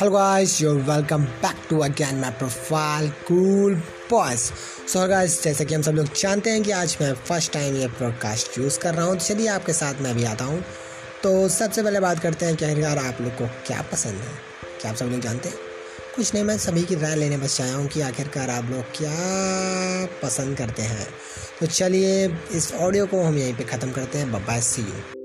Hello guys, you're welcome back to again my profile cool boys. So guys, जैसे कि हम सब लोग जानते हैं कि आज मैं फ़र्स्ट टाइम ये प्रोडकास्ट यूज़ कर रहा हूँ तो चलिए आपके साथ मैं भी आता हूँ। तो सबसे पहले बात करते हैं कि आखिरकार आप लोग को क्या पसंद है। क्या आप सब लोग जानते हैं? कुछ नहीं मैं सभी की राय लेने बस आया हूँ कि आखिरकार आप लोग क्या पसंद करते हैं। तो चलिए इस ऑडियो को हम यहीं पे ख़त्म करते हैं। Bye C you